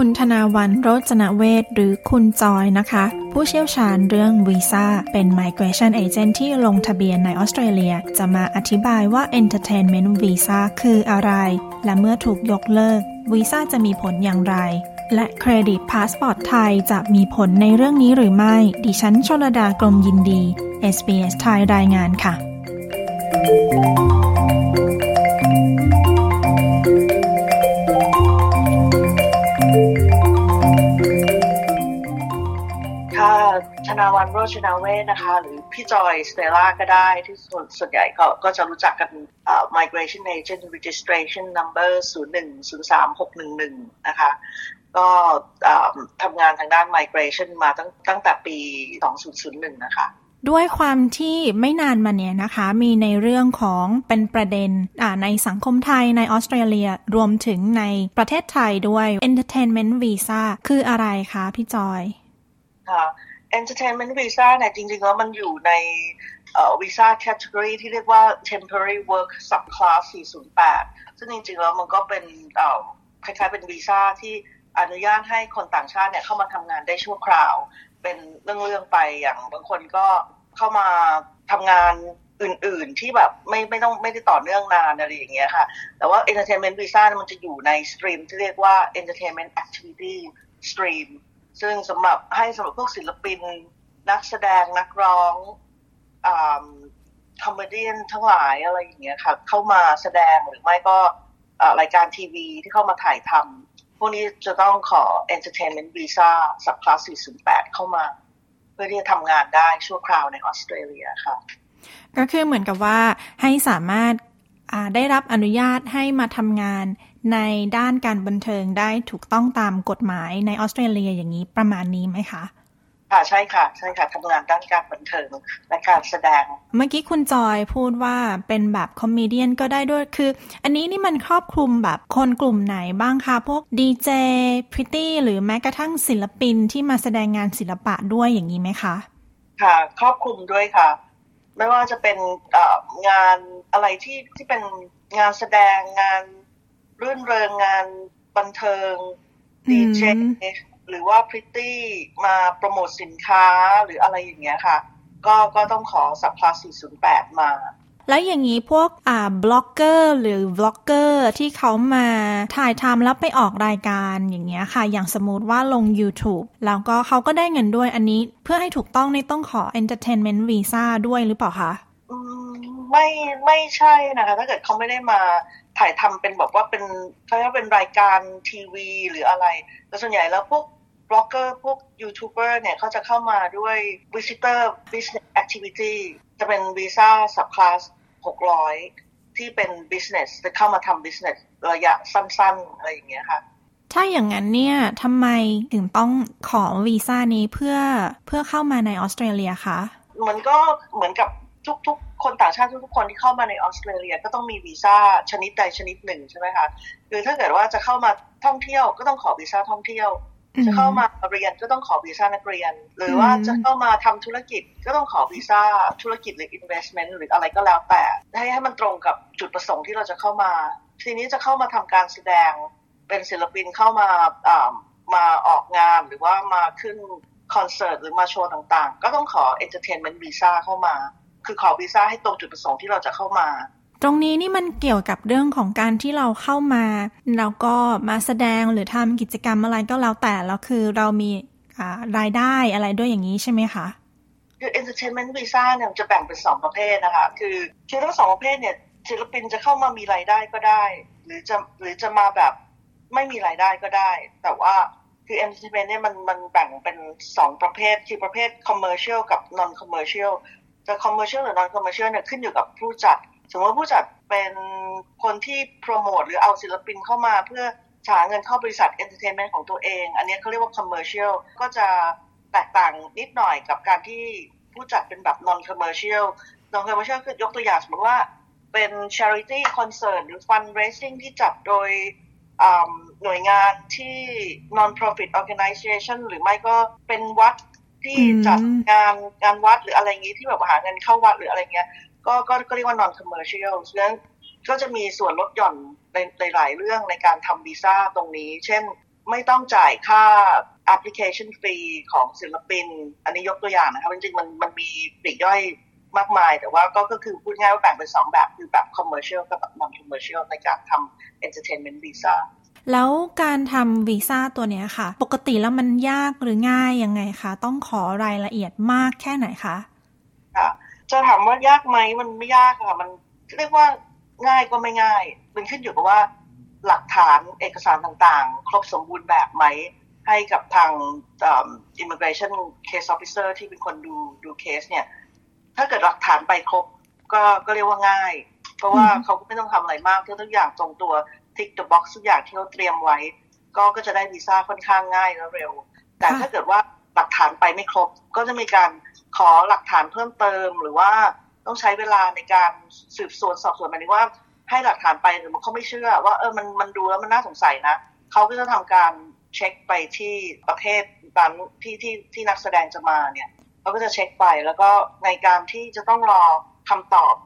คุณธนาวันโรจนเวศหรือคุณจอยนะคะ ผู้เชี่ยวชาญเรื่องวีซ่าเป็น Migration Agent ที่ลงทะเบียนในออสเตรเลีย จะมาอธิบายว่า Entertainment Visa คืออะไร และเมื่อถูกยกเลิกวีซ่าจะมีผลอย่างไร และเครดิตพาสปอร์ตไทยจะมีผลในเรื่องนี้หรือไม่ ดิฉันชลดากรมยินดี SBS ไทยรายงานค่ะช นาวันโรชนาเวนะคะ หรือพี่จอยสเตล่าก็ได้ที่ส่วนส่วนใหญ่เขาก็จะรู้จักกัน migration agent registration number 0103611 นะคะ ก็ทำงานทางด้าน migration มาตั้งตั้งแต่ปี 2001 นะคะด้วยความที่ไม่นานมาเนี้ยนะคะ มีในเรื่องของเป็นประเด็นในสังคมไทยในออสเตรเลียรวมถึงในประเทศไทยด้วย entertainment visa คืออะไรคะพี่จอยค่ะ entertainment visa เนี่ยจริงๆแล้วมันอยู่ในวีซ่าแคตตากรีที่เรียกว่า temporary work subclass 408 ซึ่งจริงๆแล้วมันก็เป็นคล้ายๆเป็นวีซ่าที่อนุญาตให้คนต่างชาติเนี่ยเข้ามาทำงานได้ชั่วคราว เป็นเรื่องๆไปอย่างบางคนก็เข้ามาทำงานอื่นๆที่แบบไม่ไม่ต้องไม่ได้ต่อเนื่องนานอะไรอย่างเงี้ยค่ะ แต่ว่า entertainment visa มันจะอยู่ในสตรีมที่เรียกว่า entertainment activity stream ซึ่งสำหรับให้สำหรับพวกศิลปิน นักแสดงนักร้อง comedy ทั้งหลายอะไรอย่างเงี้ยค่ะ เข้ามาแสดงหรือไม่ก็รายการทีวีที่เข้ามาถ่ายทำพวกนี้จะต้องขอ Entertainment Visa subclass 408 เข้ามา เพื่อที่จะทำงานได้ชั่วคราวในออสเตรเลียค่ะ ก็คือเหมือนกับว่าให้สามารถได้รับอนุญาตให้มาทำงาน ในด้านการบันเทิงได้ถูกต้องตามกฎหมายในออสเตรเลียอย่างนี้ประมาณนี้ไหมคะค่ะใช่ค่ะใช่ค่ะทำงานด้านการบันเทิงและการแสดง เมื่อกี้คุณจอยพูดว่าเป็นแบบ comedy ก็ได้ด้วยคือ อันนี้นี่มันครอบคลุมแบบคนกลุ่มไหนบ้างคะพวกดีเจพริตตี้หรือแม้กระทั่งศิลปินที่มาแสดงงานศิลปะด้วยอย่างนี้ไหมคะ ค่ะ ครอบคลุมด้วยค่ะ ไม่ว่าจะเป็นงานอะไรที่ที่เป็นงานแสดงงาน รื่นเริงงานบันเทิงดีเจหรือว่าพริตตี้มาโปรโมทสินค้าหรืออะไรอย่างเงี้ยค่ะ ก็ก็ต้องขอ subclass 408 มา แล้วอย่างนี้พวกอ่าบล็อกเกอร์หรือ vlogger ที่เขามาถ่ายทำแล้วไปออกรายการอย่างเงี้ยค่ะ อย่างสมมติว่าลง YouTube แล้วก็เขาก็ได้เงินด้วยอันนี้ เพื่อให้ถูกต้องในต้องขอ Entertainment Visa ด้วยหรือเปล่าคะไม่ไม่ใช่นะคะ ถ้าเกิดเขาไม่ได้มา ถ่ายทำเป็นบอกว่าเป็นเขาเรียกว่าเป็นรายการทีวี หรืออะไรแต่ส่วนใหญ่แล้วพวกบล็อกเกอร์พวกยูทูบเบอร์เนี่ยเขาจะเข้ามาด้วย visitor business activity จะเป็นวีซ่า subclass 600 ที่เป็น business จะเข้ามาทำ business ระยะสั้นๆ อะไรอย่างเงี้ยค่ะ ถ้าอย่างนั้นเนี่ยทำไมถึงต้องขอวีซ่านี้เพื่อเพื่อเข้ามาในออสเตรเลียคะ มันก็เหมือนกับ ทุกๆ คนต่างชาติทุกๆคนที่เข้ามาในออสเตรเลียก็ต้องมีวีซ่าชนิดใดชนิดหนึ่งใช่ไหมคะคือถ้าเกิดว่าจะเข้ามาท่องเที่ยวก็ต้องขอวีซ่าท่องเที่ยว จะเข้ามาเรียนก็ต้องขอวีซ่านักเรียน หรือว่าจะเข้ามาทำธุรกิจก็ต้องขอวีซ่าธุรกิจหรือ investment หรืออะไรก็แล้วแต่ให้ให้มันตรงกับจุดประสงค์ที่เราจะเข้ามา ทีนี้จะเข้ามาทำการแสดงเป็นศิลปินเข้ามามาออกงานหรือว่ามาขึ้นคอนเสิร์ตหรือมาโชว์ต่างๆ ก็ต้องขอ entertainment visa เข้ามา คือขอวีซ่าให้ตรงจุดประสงค์ที่เราจะเข้ามา ตรงนี้นี่มันเกี่ยวกับเรื่องของการที่เราเข้ามาแล้วก็มาแสดงหรือทำกิจกรรมอะไรก็แล้วแต่แล้วคือเรามีรายได้อะไรด้วยอย่างนี้ใช่ไหมคะคือ entertainment visa เนี่ยจะแบ่งเป็นสองประเภทนะคะ คือคือทั้งสองประเภทเนี่ยศิลปินจะเข้ามามีรายได้ก็ได้ หรือจะหรือจะมาแบบไม่มีรายได้ก็ได้ แต่ว่าคือ entertainment เนี่ยมันมันแบ่งเป็นสองประเภท คือประเภท commercial กับ non commercial จะ commercial หรือ non commercial เนี่ยขึ้นอยู่กับผู้จัด สมมติว่าผู้จัดเป็นคนที่โปรโมทหรือเอาศิลปินเข้ามาเพื่อหาเงินเข้าบริษัท entertainment ของตัวเอง อันนี้เขาเรียกว่า commercial ก็จะแตกต่างนิดหน่อยกับการที่ผู้จัดเป็นแบบ non commercial non commercial คือยกตัวอย่างสมมติว่าเป็น charity concert หรือ fundraising ที่จัดโดยหน่วยงานที่ non-profit organization หรือไม่ก็เป็นวัด ที่จัดงานงานวัดหรืออะไรอย่างนี้ที่แบบหาเงินเข้าวัดหรืออะไรเงี้ยก็ก็ก็เรียกว่า non commercial ฉะนั้นก็จะมีส่วนลดหย่อนในหลายเรื่องในการทำวีซ่าตรงนี้ เช่นไม่ต้องจ่ายค่า application fee ของศิลปิน อันนี้ยกตัวอย่างนะครับจริงๆมันมันมีปลีกย่อยมากมาย แต่ว่าก็ก็คือพูดง่ายว่าแบ่งเป็นสองแบบ คือแบบ commercial กับแบบ non commercial ในการทำ entertainment visa แล้วการทำวีซ่าตัวนี้ค่ะ ปกติแล้วมันยากหรือง่ายยังไงคะ ต้องขอรายละเอียดมากแค่ไหนคะค่ะจะถามว่ายากไหมมันไม่ยากค่ะมันเรียกว่าง่ายก็ไม่ง่าย มันขึ้นอยู่กับว่า หลักฐานเอกสารต่างๆ ครบสมบูรณ์แบบไหม ให้กับทาง immigration case officer ที่เป็นคนดูดูเคสเนี่ย ถ้าเกิดหลักฐานไปครบก็ก็เรียกว่าง่าย เพราะว่าเขาก็ไม่ต้องทำอะไรมากทุกอย่างตรงตัว ทิก the box ทุกอย่างที่เขาเตรียมไว้ ก็ก็จะได้วีซ่าค่อนข้างง่ายและเร็ว แต่ถ้าเกิดว่าหลักฐานไปไม่ครบ ก็จะมีการขอหลักฐานเพิ่มเติม หรือว่าต้องใช้เวลาในการสืบสวนสอบสวนหมายถึงว่าให้หลักฐานไปหรือมันเขาไม่เชื่อ ว่าเออมันมันดูแล้วมันน่าสงสัยนะเขาก็จะทำการเช็คไปที่ประเทศนั้นที่ที่ที่นักแสดงจะมาเนี่ยเขาก็จะเช็คไปแล้วก็ในการที่จะต้องรอคำตอบอ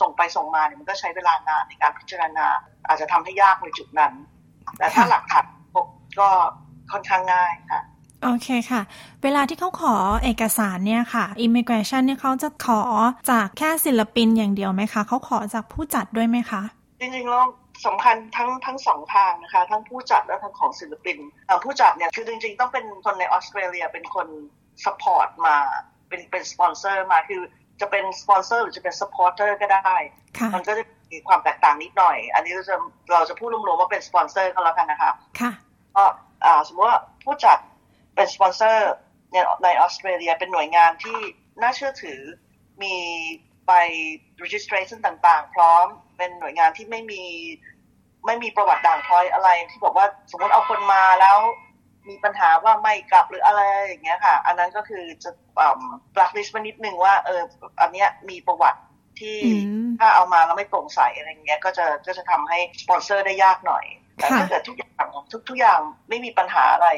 ส่งไปส่งมาเนี่ยมันก็ใช้เวลานานในการพิจารณา อาจจะทำให้ยากในจุดนั้น แต่ถ้าหลักฐานพบก็ค่อนข้างง่ายค่ะโอเคค่ะ เวลาที่เขาขอเอกสารเนี่ยค่ะ immigration เนี่ยเขาจะขอจากแค่ศิลปินอย่างเดียวไหมคะ เขาขอจากผู้จัดด้วยไหมคะ จริงๆแล้วสำคัญทั้งทั้งสองทางนะคะ ทั้งผู้จัดและทั้งของศิลปิน ผู้จัดเนี่ยคือจริงๆ ต้องเป็นคนในออสเตรเลียเป็นคน support มาเป็นเป็นสปอนเซอร์มาคือ จะเป็นสปอนเซอร์หรือจะเป็น supporter ก็ได้ มันก็จะมีความแตกต่างนิดหน่อย อันนี้เราจะเราจะพูดรวมๆว่าเป็นสปอนเซอร์ก็แล้วกันนะคะค่ะก็สมมติว่าผู้จัดเป็นสปอนเซอร์ในออสเตรเลียเป็นหน่วยงานที่น่าเชื่อถือมีใบ registration ต่างๆ พร้อมเป็นหน่วยงานที่ไม่มีไม่มีประวัติด่างพร้อยอะไรที่บอกว่าสมมติเอาคนมาแล้ว มีปัญหาว่าไม่กลับหรืออะไรอย่างเงี้ยค่ะ อันนั้นก็คือจะปลักลิสต์มานิดนึงว่าเอออันเนี้ยมีประวัติที่ถ้าเอามาแล้วไม่โปร่งใสอะไรเงี้ยก็จะก็จะทำให้สปอนเซอร์ได้ยากหน่อยแต่ถ้าเกิดทุกอย่างทุกทุกอย่างไม่มีปัญหาอะไร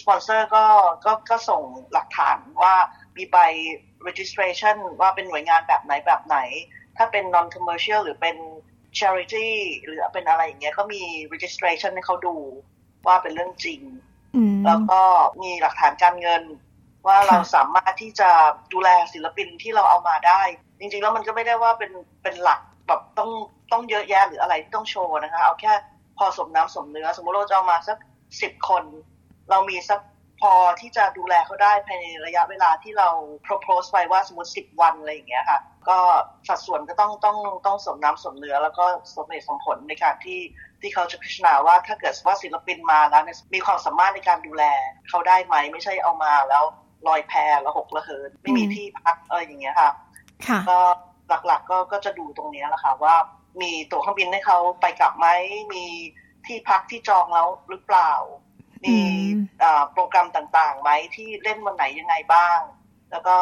สปอนเซอร์ก็ก็ก็ส่งหลักฐานว่ามีใบ registration ว่าเป็นหน่วยงานแบบไหนแบบไหน ถ้าเป็น non commercial หรือเป็น charity หรือเป็นอะไรอย่างเงี้ยก็มี registration ให้เขาดูว่าเป็นเรื่องจริง แล้วก็มีหลักฐานการเงิน ว่าเราสามารถที่จะดูแลศิลปินที่เราเอามาได้ จริงๆแล้วมันก็ไม่ได้ว่าเป็นเป็นหลักแบบต้องต้องเยอะแยะหรืออะไรที่ต้องโชว์นะคะ เอาแค่พอสมน้ำสมเนื้อ สมมติเราจะเอามาสักสิบคน เรามีสัก พอที่จะดูแลเขาได้ภายในระยะเวลาที่เรา propose ไปว่าสมมติ 10 วันอะไรอย่างเงี้ยค่ะ ก็สัดส่วนก็ต้องต้องต้องสมน้ำสมเนื้อ แล้วก็สมเหตุสมผลในการที่ที่เขาจะพิจารณาว่าถ้าเกิดว่าศิลปินมาแล้วมีความสามารถในการดูแลเขาได้ไหม ไม่ใช่เอามาแล้วลอยแพแล้วหกระเหินไม่มีที่พักอะไรอย่างเงี้ยค่ะก็หลักๆก็ก็จะดูตรงนี้แหละค่ะว่ามีตั๋วเครื่องบินให้เขาไปกลับไหมมีที่พักที่จองแล้วหรือเปล่า มีโปรแกรมต่างๆไหมที่เล่นวันไหนยังไงบ้าง แล้วก็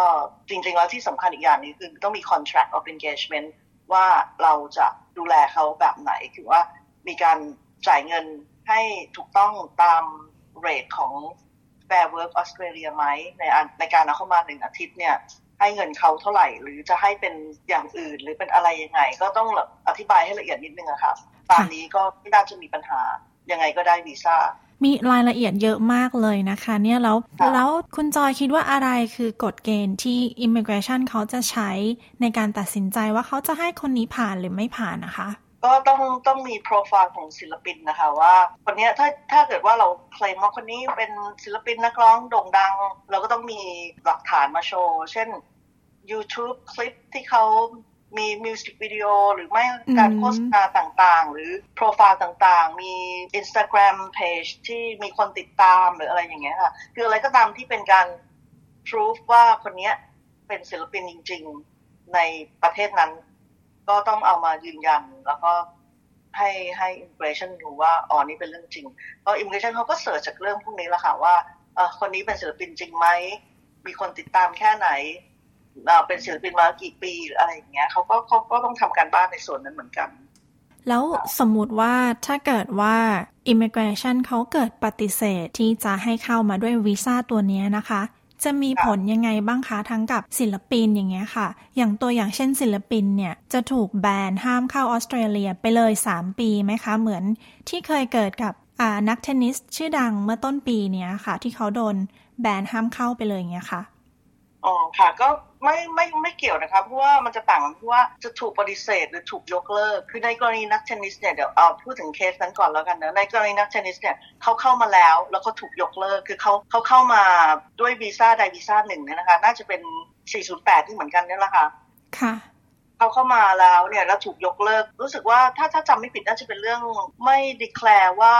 จริงๆแล้วที่สำคัญอีกอย่างนึงคือต้องมี contract of engagement ว่าเราจะดูแลเขาแบบไหน คือว่ามีการจ่ายเงินให้ถูกต้องตามเรทของ Fair Work Australia ไหมในในการเอาเข้ามาหนึ่งอาทิตย์เนี่ยให้เงินเขาเท่าไหร่ หรือจะให้เป็นอย่างอื่นหรือเป็นอะไรยังไง ก็ต้องอธิบายให้ละเอียดนิดนึงอะค่ะตามนี้ก็ไม่น่าจะมีปัญหายังไงก็ได้วีซ่า มีรายละเอียดเยอะมากเลยนะคะ เนี่ยแล้วแล้วคุณจอยคิดว่าอะไรคือกฎเกณฑ์ที่ Immigration เขาจะใช้ในการตัดสินใจว่าเขาจะให้คนนี้ผ่านหรือไม่ผ่านนะคะ ก็ต้องต้องมีโปรไฟล์ของศิลปินนะคะว่าคนนี้ถ้าถ้าเกิดว่าเราเคลมว่าคนนี้เป็นศิลปินนักร้องโด่งดัง เราก็ต้องมีหลักฐานมาโชว์ เช่น YouTube คลิปที่เขา มีมิวสิกวิดีโอหรือไม่การโฆษณาต่างๆ หรือโปรไฟล์ต่างๆ มี Instagram Page ที่มีคนติดตามหรืออะไรอย่างเงี้ยค่ะ คืออะไรก็ตามที่เป็นการ proof ว่าคนนี้เป็นศิลปินจริง ๆ ในประเทศนั้น ก็ต้องเอามายืนยันแล้วก็ให้ให้ immigration ดูว่าอ๋อนี่เป็นเรื่องจริงเพราะ immigration เขาก็เสิร์ชจากเรื่องพวกนี้แหละค่ะว่าคนนี้เป็นศิลปินจริงไหมมีคนติดตามแค่ไหน เป็นศิลปินมากี่ปีหรืออะไรอย่างเงี้ยเขาก็เขาก็ต้องทำการบ้านในส่วนนั้นเหมือนกัน แล้วสมมุติว่าถ้าเกิดว่า Immigration เขาเกิดปฏิเสธที่จะให้เข้ามาด้วยวีซ่าตัวนี้นะคะ จะมีผลยังไงบ้างคะทั้งกับศิลปินอย่างเงี้ยค่ะ อย่างตัวอย่างเช่นศิลปินเนี่ย จะถูกแบนห้ามเข้าออสเตรเลียไปเลย 3 ปีไหมคะ เหมือนที่เคยเกิดกับนักเทนนิสชื่อดังเมื่อต้นปีเนี้ยค่ะ ที่เขาโดนแบนห้ามเข้าไปเลยอย่างเงี้ยค่ะ อ๋อค่ะก็ไม่ไม่ไม่เกี่ยวนะครับเพราะว่ามันจะต่างกันเพราะว่าจะถูกปฏิเสธหรือถูกยกเลิก คือในกรณีนักเทนนิสเนี่ยเดี๋ยวเอาพูดถึงเคสนั้นก่อนแล้วกันนะในกรณีนักเทนนิสเนี่ยเขาเข้ามาแล้วแล้วก็ถูกยกเลิก คือเขาเขาเข้ามาด้วยวีซ่าใดวีซ่าหนึ่งเนี่ยนะคะ น่าจะเป็น 408 ที่เหมือนกันนี่แหละค่ะค่ะเขาเข้ามาแล้วเนี่ยแล้วถูกยกเลิก รู้สึกว่าถ้าถ้าจำไม่ผิดน่าจะเป็นเรื่องไม่ดีแคลร์ว่า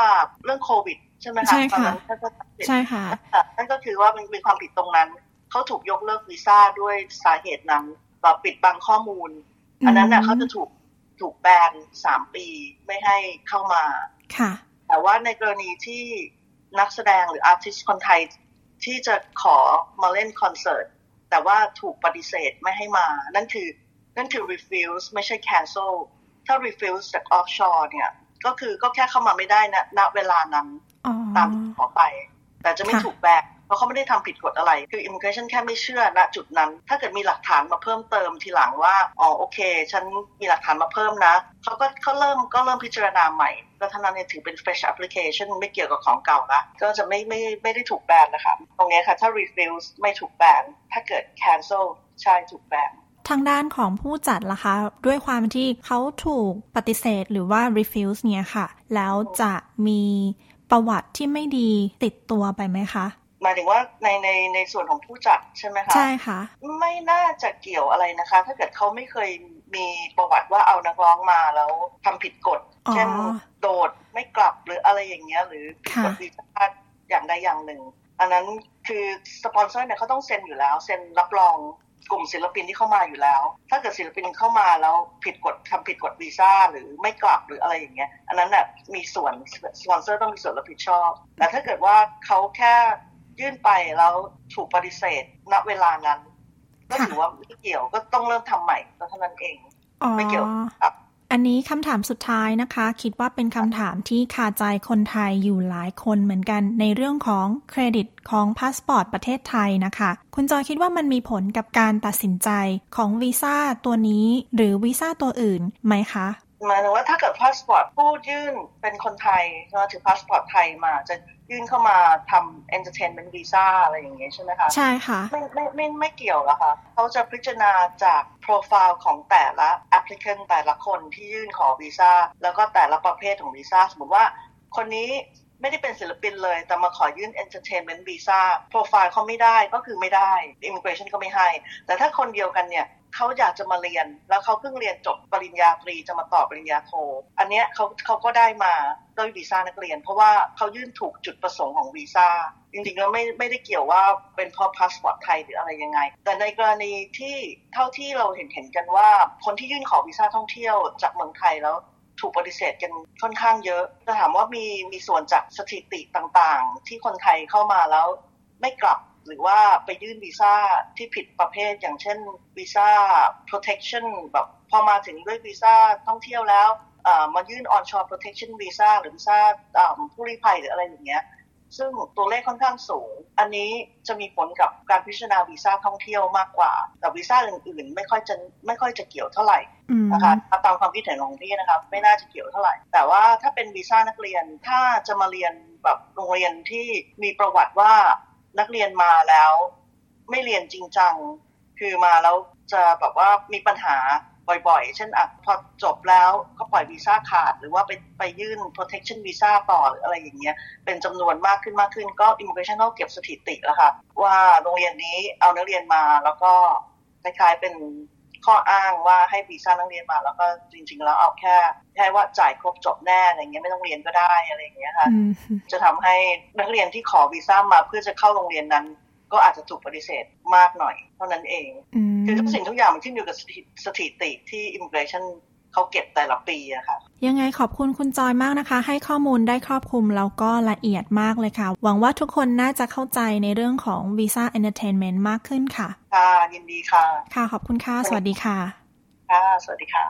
เรื่องโควิดใช่ไหมคะใช่ค่ะใช่ค่ะนั่นก็คือว่ามันมีความผิดตรงนั้น เขาถูกยกเลิกวีซ่าด้วยสาเหตุนั้นแบบปิดบังข้อมูล อันนั้นน่ะเขาจะถูกถูกแบนสามปีไม่ให้เข้ามาค่ะ แต่ว่าในกรณีที่นักแสดงหรือ artist คนไทยที่จะขอมาเล่นคอนเสิร์ตแต่ว่าถูกปฏิเสธไม่ให้มา นั่นคือนั่นคือ refuse ไม่ใช่ cancel ถ้า refuse จาก offshore เนี่ย ก็คือก็แค่เข้ามาไม่ได้นะณเวลานั้นตามขอไป แต่จะไม่ถูกแบน เพราะเขาไม่ได้ทำผิดกฎอะไร คือ immigration แค่ไม่เชื่อณจุดนั้น ถ้าเกิดมีหลักฐานมาเพิ่มเติมทีหลังว่า อ๋อโอเค ฉันมีหลักฐานมาเพิ่มนะ เขาก็เขาเริ่มก็เริ่มพิจารณาใหม่ก็ท่านั้นเนี่ยถือเป็น fresh application ไม่เกี่ยวกับของเก่าละก็จะไม่ไม่ไม่ได้ถูกแบนนะคะ ตรงนี้ค่ะ ถ้า refuse ไม่ถูกแบน ถ้าเกิด cancel ใช่ถูกแบนทางด้านของผู้จัดล่ะคะ ด้วยความที่เขาถูกปฏิเสธหรือว่า refuse เนี่ยค่ะ แล้วจะมีประวัติที่ไม่ดีติดตัวไปไหมคะ หมายถึงว่าในในในส่วนของผู้จัดใช่ไหมคะใช่ค่ะ ไม่น่าจะเกี่ยวอะไรนะคะ ถ้าเกิดเขาไม่เคยมีประวัติว่าเอานักร้องมาแล้วทำผิดกฎเช่นโดดไม่กลับหรืออะไรอย่างเงี้ยหรือผิดกฎวีซ่าอย่างใดอย่างหนึ่ง อันนั้นคือสปอนเซอร์เนี่ยเขาต้องเซ็นอยู่แล้ว เซ็นรับรองกลุ่มศิลปินที่เข้ามาอยู่แล้ว ถ้าเกิดศิลปินเข้ามาแล้วผิดกฎทำผิดกฎวีซ่าหรือไม่กลับหรืออะไรอย่างเงี้ย อันนั้นน่ะมีส่วนสปอนเซอร์ต้องมีส่วนรับผิดชอบ แต่ถ้าเกิดว่าเขาแค่ ยื่นไปแล้วถูกปฏิเสธ ณเวลานั้น ก็ถือว่าไม่เกี่ยวก็ต้องเริ่มทำใหม่เท่านั้นเองไม่เกี่ยวครับอันนี้คำถามสุดท้ายนะคะ คิดว่าเป็นคำถามที่คาใจคนไทยอยู่หลายคนเหมือนกันในเรื่องของเครดิตของพาสปอร์ตประเทศไทยนะคะ คุณจอยคิดว่ามันมีผลกับการตัดสินใจของวีซ่าตัวนี้ หรือวีซ่าตัวอื่นไหมคะหมายถึงว่าถ้าเกิดพาสปอร์ตผู้ยื่นเป็นคนไทยเราถือพาสปอร์ตไทยมาจะ ยื่นเข้ามาทำ entertainment visa อะไรอย่างเงี้ยใช่ไหมคะใช่ค่ะไม่ไม่ไม่ไม่เกี่ยวแล้วค่ะเขาจะพิจารณาจากโปรไฟล์ของแต่ละ applicant แต่ละคนที่ยื่นขอวีซ่าแล้วก็แต่ละประเภทของวีซ่าสมมติว่าคนนี้ไม่ได้เป็นศิลปินเลย แต่มาขอยื่น entertainment visa โปรไฟล์เขาไม่ได้ก็คือไม่ได้ immigration ก็ไม่ให้ แต่ถ้าคนเดียวกันเนี่ย เขาอยากจะมาเรียน แล้วเขาเพิ่งเรียนจบปริญญาตรีจะมาต่อปริญญาโท อันเนี้ยเขาเขาก็ได้มาด้วยวีซ่านักเรียน เพราะว่าเขายื่นถูกจุดประสงค์ของวีซ่าจริงๆแล้วไม่ไม่ได้เกี่ยวว่าเป็นเพราะพาสปอร์ตไทยหรืออะไรยังไง แต่ในกรณีที่เท่าที่เราเห็นเห็นกันว่า คนที่ยื่นขอวีซ่าท่องเที่ยวจากเมืองไทยแล้วถูกปฏิเสธกันค่อนข้างเยอะจะถามว่ามีมีส่วนจากสถิติต่างๆ ที่คนไทยเข้ามาแล้วไม่กลับ หรือว่าไปยื่นวีซ่าที่ผิดประเภทอย่างเช่นวีซ่า protection แบบพอมาถึงด้วยวีซ่าท่องเที่ยวแล้วมายื่น onshore protection visa หรือวีซ่าผู้ลี้ภัยหรืออะไรอย่างเงี้ยซึ่งตัวเลขค่อนข้างสูง อันนี้จะมีผลกับการพิจารณาวีซ่าท่องเที่ยวมากกว่า แต่วีซ่าอื่นๆ ไม่ค่อยจะไม่ค่อยจะเกี่ยวเท่าไหร่นะคะตามความคิดเห็นของพี่นะครับไม่น่าจะเกี่ยวเท่าไหร่ แต่ว่าถ้าเป็นวีซ่านักเรียนถ้าจะมาเรียนแบบโรงเรียนที่มีประวัติว่า นักเรียนมาแล้ว ไม่เรียนจริงจัง คือมาแล้วจะแบบว่ามีปัญหาบ่อยๆ เช่นอะพอจบแล้วก็ปล่อยวีซ่าขาด หรือว่าไปไปยื่น protection visa ต่อหรืออะไรอย่างเงี้ย เป็นจำนวนมากขึ้นมากขึ้นก็ immigration เก็บสถิติแล้วค่ะ ว่าโรงเรียนนี้เอานักเรียนมาแล้วก็คล้ายๆเป็น ข้ออ้างว่าให้วีซ่านักเรียนมา แล้วก็จริง ๆ แล้วเอาแค่แค่ว่าจ่ายครบจบแน่อะไรเงี้ยไม่ต้องเรียนก็ได้อะไรเงี้ยค่ะจะทำให้นักเรียนที่ขอวีซ่ามาเพื่อจะเข้าโรงเรียนนั้น ก็อาจจะถูกปฏิเสธมากหน่อย เท่านั้นเองคือทุกสิ่งทุกอย่างมันขึ้นอยู่กับสถิติที่ immigration เขาเก็บแต่ละปีอะค่ะยังไงขอบคุณคุณจอยมากนะคะ ให้ข้อมูลได้ครอบคลุมแล้วก็ละเอียดมากเลยค่ะ หวังว่าทุกคนน่าจะเข้าใจในเรื่องของวีซ่า entertainment มากขึ้นค่ะ ค่ะยินดีค่ะ ค่ะขอบคุณค่ะ สวัสดีค่ะ ค่ะ สวัสดีค่ะ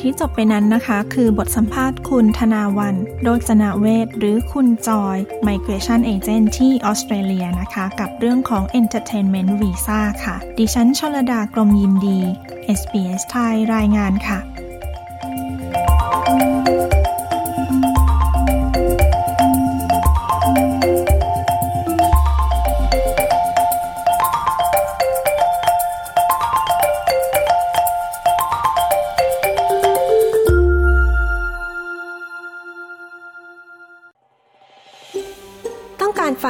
ที่จบไปนั้นนะคะ คือบทสัมภาษณ์คุณธนาวันโรจนาเวศหรือคุณจอย Migration Agent ที่ออสเตรเลียนะคะ กับเรื่องของ Entertainment Visa ค่ะ ดิฉันชลดากรมยินดี SBS ไทยรายงานค่ะ